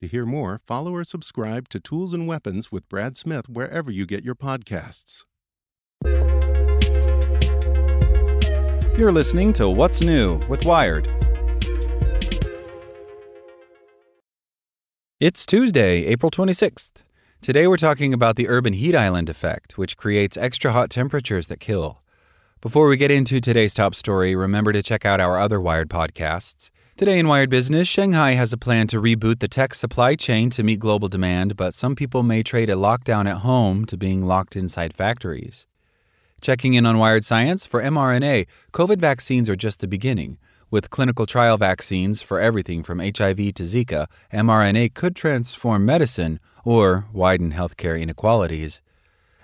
To hear more, follow or subscribe to Tools and Weapons with Brad Smith wherever you get your podcasts. You're listening to What's New with Wired. It's Tuesday, April 26th. Today we're talking about the urban heat island effect, which creates extra hot temperatures that kill. Before we get into today's top story, remember to check out our other Wired podcasts. Today in Wired Business, Shanghai has a plan to reboot the tech supply chain to meet global demand, but some people may trade a lockdown at home to being locked inside factories. Checking in on Wired Science, for mRNA, COVID vaccines are just the beginning. With clinical trial vaccines for everything from HIV to Zika, mRNA could transform medicine or widen healthcare inequalities.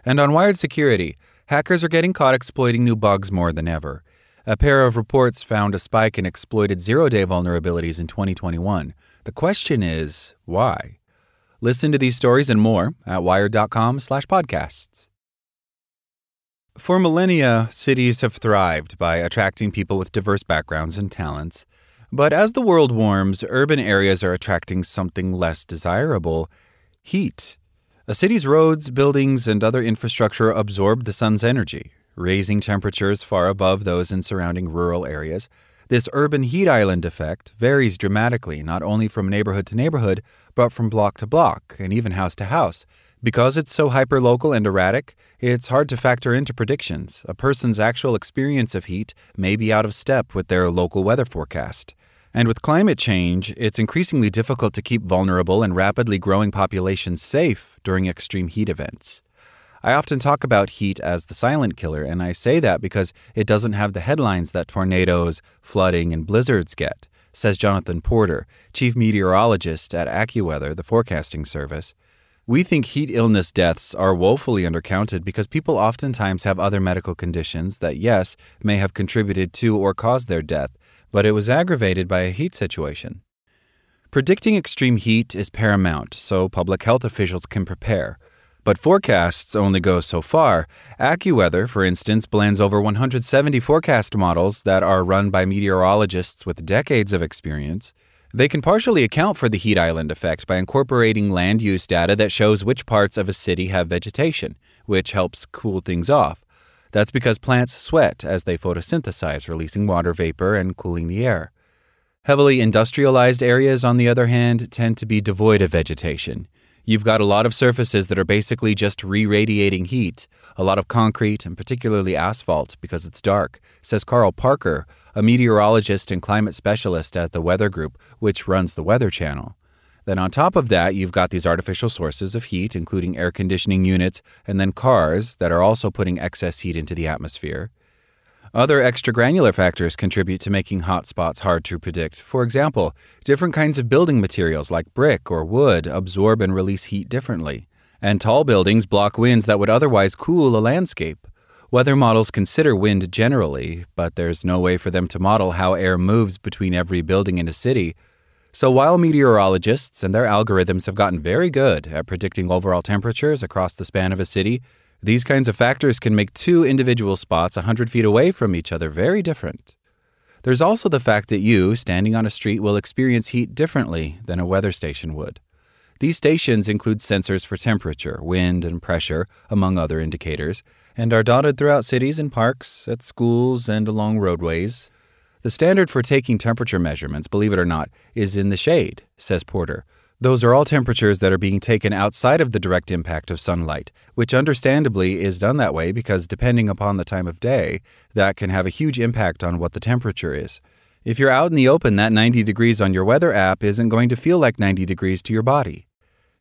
And on Wired Security, hackers are getting caught exploiting new bugs more than ever. A pair of reports found a spike in exploited zero day vulnerabilities in 2021. The question is, why? Listen to these stories and more at wired.com/podcasts. For millennia, cities have thrived by attracting people with diverse backgrounds and talents. But as the world warms, urban areas are attracting something less desirable heat. A city's roads, buildings, and other infrastructure absorb the sun's energy, raising temperatures far above those in surrounding rural areas. This urban heat island effect varies dramatically not only from neighborhood to neighborhood, but from block to block and even house to house. Because it's so hyperlocal and erratic, it's hard to factor into predictions. A person's actual experience of heat may be out of step with their local weather forecast. And with climate change, it's increasingly difficult to keep vulnerable and rapidly growing populations safe during extreme heat events. I often talk about heat as the silent killer, and I say that because it doesn't have the headlines that tornadoes, flooding, and blizzards get, says Jonathan Porter, chief meteorologist at AccuWeather, the forecasting service. We think heat illness deaths are woefully undercounted because people oftentimes have other medical conditions that, yes, may have contributed to or caused their death, but it was aggravated by a heat situation. Predicting extreme heat is paramount so public health officials can prepare. But forecasts only go so far. AccuWeather, for instance, blends over 170 forecast models that are run by meteorologists with decades of experience. They can partially account for the heat island effect by incorporating land use data that shows which parts of a city have vegetation, which helps cool things off. That's because plants sweat as they photosynthesize, releasing water vapor and cooling the air. Heavily industrialized areas, on the other hand, tend to be devoid of vegetation. You've got a lot of surfaces that are basically just re radiating heat, a lot of concrete and particularly asphalt because it's dark, says Carl Parker, a meteorologist and climate specialist at the Weather Group, which runs the Weather Channel. Then, on top of that, you've got these artificial sources of heat, including air conditioning units, and then cars that are also putting excess heat into the atmosphere. Other extra granular factors contribute to making hotspots hard to predict. For example, different kinds of building materials like brick or wood absorb and release heat differently. And tall buildings block winds that would otherwise cool a landscape. Weather models consider wind generally, but there's no way for them to model how air moves between every building in a city. So while meteorologists and their algorithms have gotten very good at predicting overall temperatures across the span of a city, these kinds of factors can make two individual spots 100 feet away from each other very different. There's also the fact that you, standing on a street, will experience heat differently than a weather station would. These stations include sensors for temperature, wind, and pressure, among other indicators, and are dotted throughout cities and parks, at schools, and along roadways. The standard for taking temperature measurements, believe it or not, is in the shade, says Porter. Those are all temperatures that are being taken outside of the direct impact of sunlight, which understandably is done that way because depending upon the time of day, that can have a huge impact on what the temperature is. If you're out in the open, that 90 degrees on your weather app isn't going to feel like 90 degrees to your body.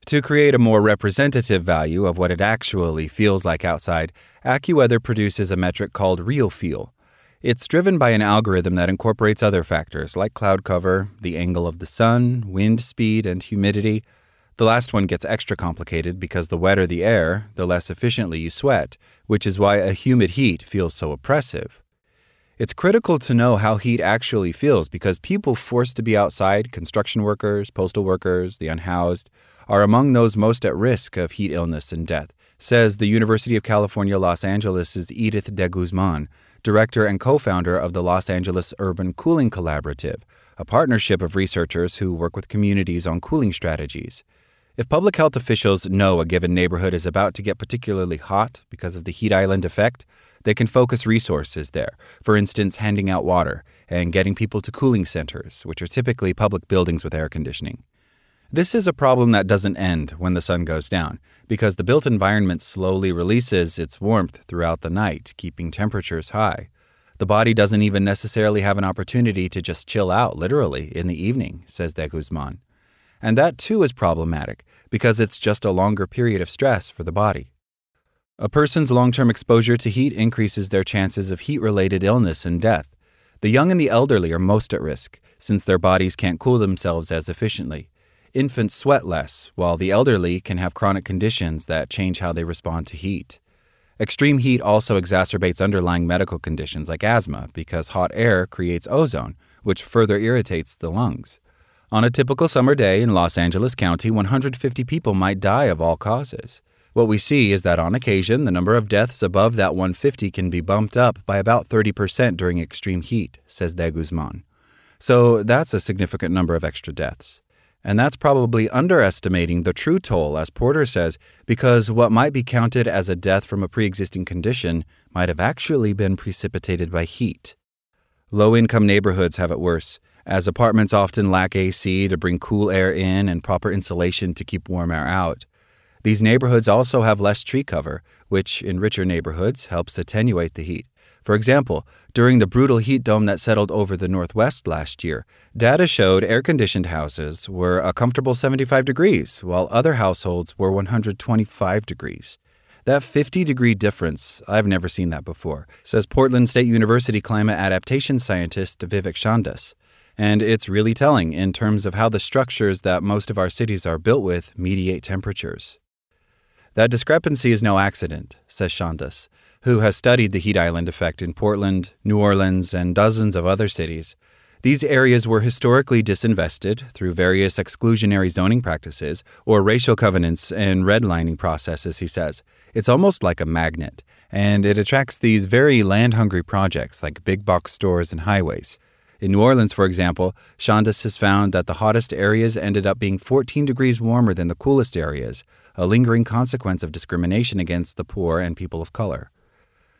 To create a more representative value of what it actually feels like outside, AccuWeather produces a metric called Real Feel. It's driven by an algorithm that incorporates other factors like cloud cover, the angle of the sun, wind speed, and humidity. The last one gets extra complicated because the wetter the air, the less efficiently you sweat, which is why a humid heat feels so oppressive. It's critical to know how heat actually feels because people forced to be outside, construction workers, postal workers, the unhoused, are among those most at risk of heat illness and death, says the University of California, Los Angeles' Edith de Guzman, director and co founder of the Los Angeles Urban Cooling Collaborative, a partnership of researchers who work with communities on cooling strategies. If public health officials know a given neighborhood is about to get particularly hot because of the heat island effect, they can focus resources there, for instance, handing out water and getting people to cooling centers, which are typically public buildings with air conditioning. This is a problem that doesn't end when the sun goes down, because the built environment slowly releases its warmth throughout the night, keeping temperatures high. The body doesn't even necessarily have an opportunity to just chill out, literally, in the evening, says De Guzman. And that too is problematic, because it's just a longer period of stress for the body. A person's long term exposure to heat increases their chances of heat related illness and death. The young and the elderly are most at risk, since their bodies can't cool themselves as efficiently infants sweat less, while the elderly can have chronic conditions that change how they respond to heat. Extreme heat also exacerbates underlying medical conditions like asthma because hot air creates ozone, which further irritates the lungs. On a typical summer day in Los Angeles County, 150 people might die of all causes. What we see is that on occasion, the number of deaths above that 150 can be bumped up by about 30% during extreme heat, says De Guzman. So that's a significant number of extra deaths. And that's probably underestimating the true toll, as Porter says, because what might be counted as a death from a pre existing condition might have actually been precipitated by heat. Low income neighborhoods have it worse, as apartments often lack AC to bring cool air in and proper insulation to keep warm air out. These neighborhoods also have less tree cover, which in richer neighborhoods helps attenuate the heat. For example, during the brutal heat dome that settled over the Northwest last year, data showed air conditioned houses were a comfortable 75 degrees, while other households were 125 degrees. That 50 degree difference, I've never seen that before, says Portland State University climate adaptation scientist Vivek Shandas. And it's really telling in terms of how the structures that most of our cities are built with mediate temperatures. That discrepancy is no accident, says Shandas who has studied the heat island effect in Portland, New Orleans, and dozens of other cities. These areas were historically disinvested through various exclusionary zoning practices or racial covenants and redlining processes, he says. It's almost like a magnet, and it attracts these very land hungry projects like big box stores and highways. In New Orleans, for example, Shandas has found that the hottest areas ended up being 14 degrees warmer than the coolest areas, a lingering consequence of discrimination against the poor and people of color.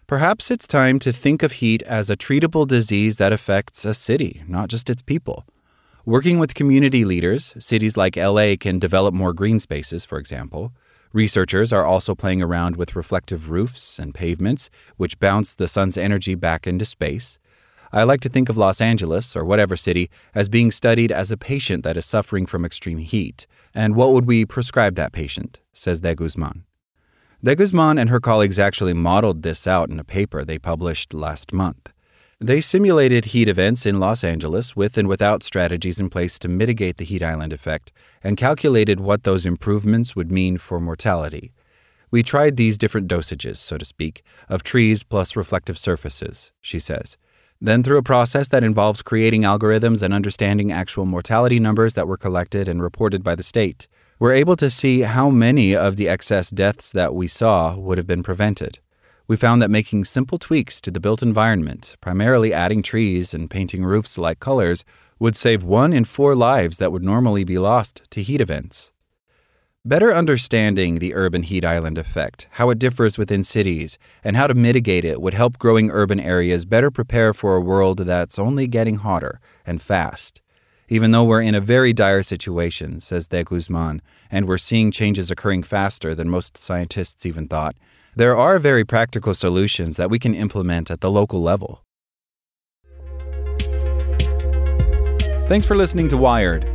Perhaps it's time to think of heat as a treatable disease that affects a city, not just its people. Working with community leaders, cities like LA can develop more green spaces, for example. Researchers are also playing around with reflective roofs and pavements, which bounce the sun's energy back into space. I like to think of Los Angeles, or whatever city, as being studied as a patient that is suffering from extreme heat. And what would we prescribe that patient? says De Guzman. De Guzman and her colleagues actually modeled this out in a paper they published last month. They simulated heat events in Los Angeles with and without strategies in place to mitigate the heat island effect and calculated what those improvements would mean for mortality. We tried these different dosages, so to speak, of trees plus reflective surfaces, she says. Then, through a process that involves creating algorithms and understanding actual mortality numbers that were collected and reported by the state, we're able to see how many of the excess deaths that we saw would have been prevented. We found that making simple tweaks to the built environment, primarily adding trees and painting roofs like colors, would save one in four lives that would normally be lost to heat events. Better understanding the urban heat island effect, how it differs within cities, and how to mitigate it would help growing urban areas better prepare for a world that's only getting hotter and fast. Even though we're in a very dire situation, says De Guzman, and we're seeing changes occurring faster than most scientists even thought, there are very practical solutions that we can implement at the local level. Thanks for listening to Wired.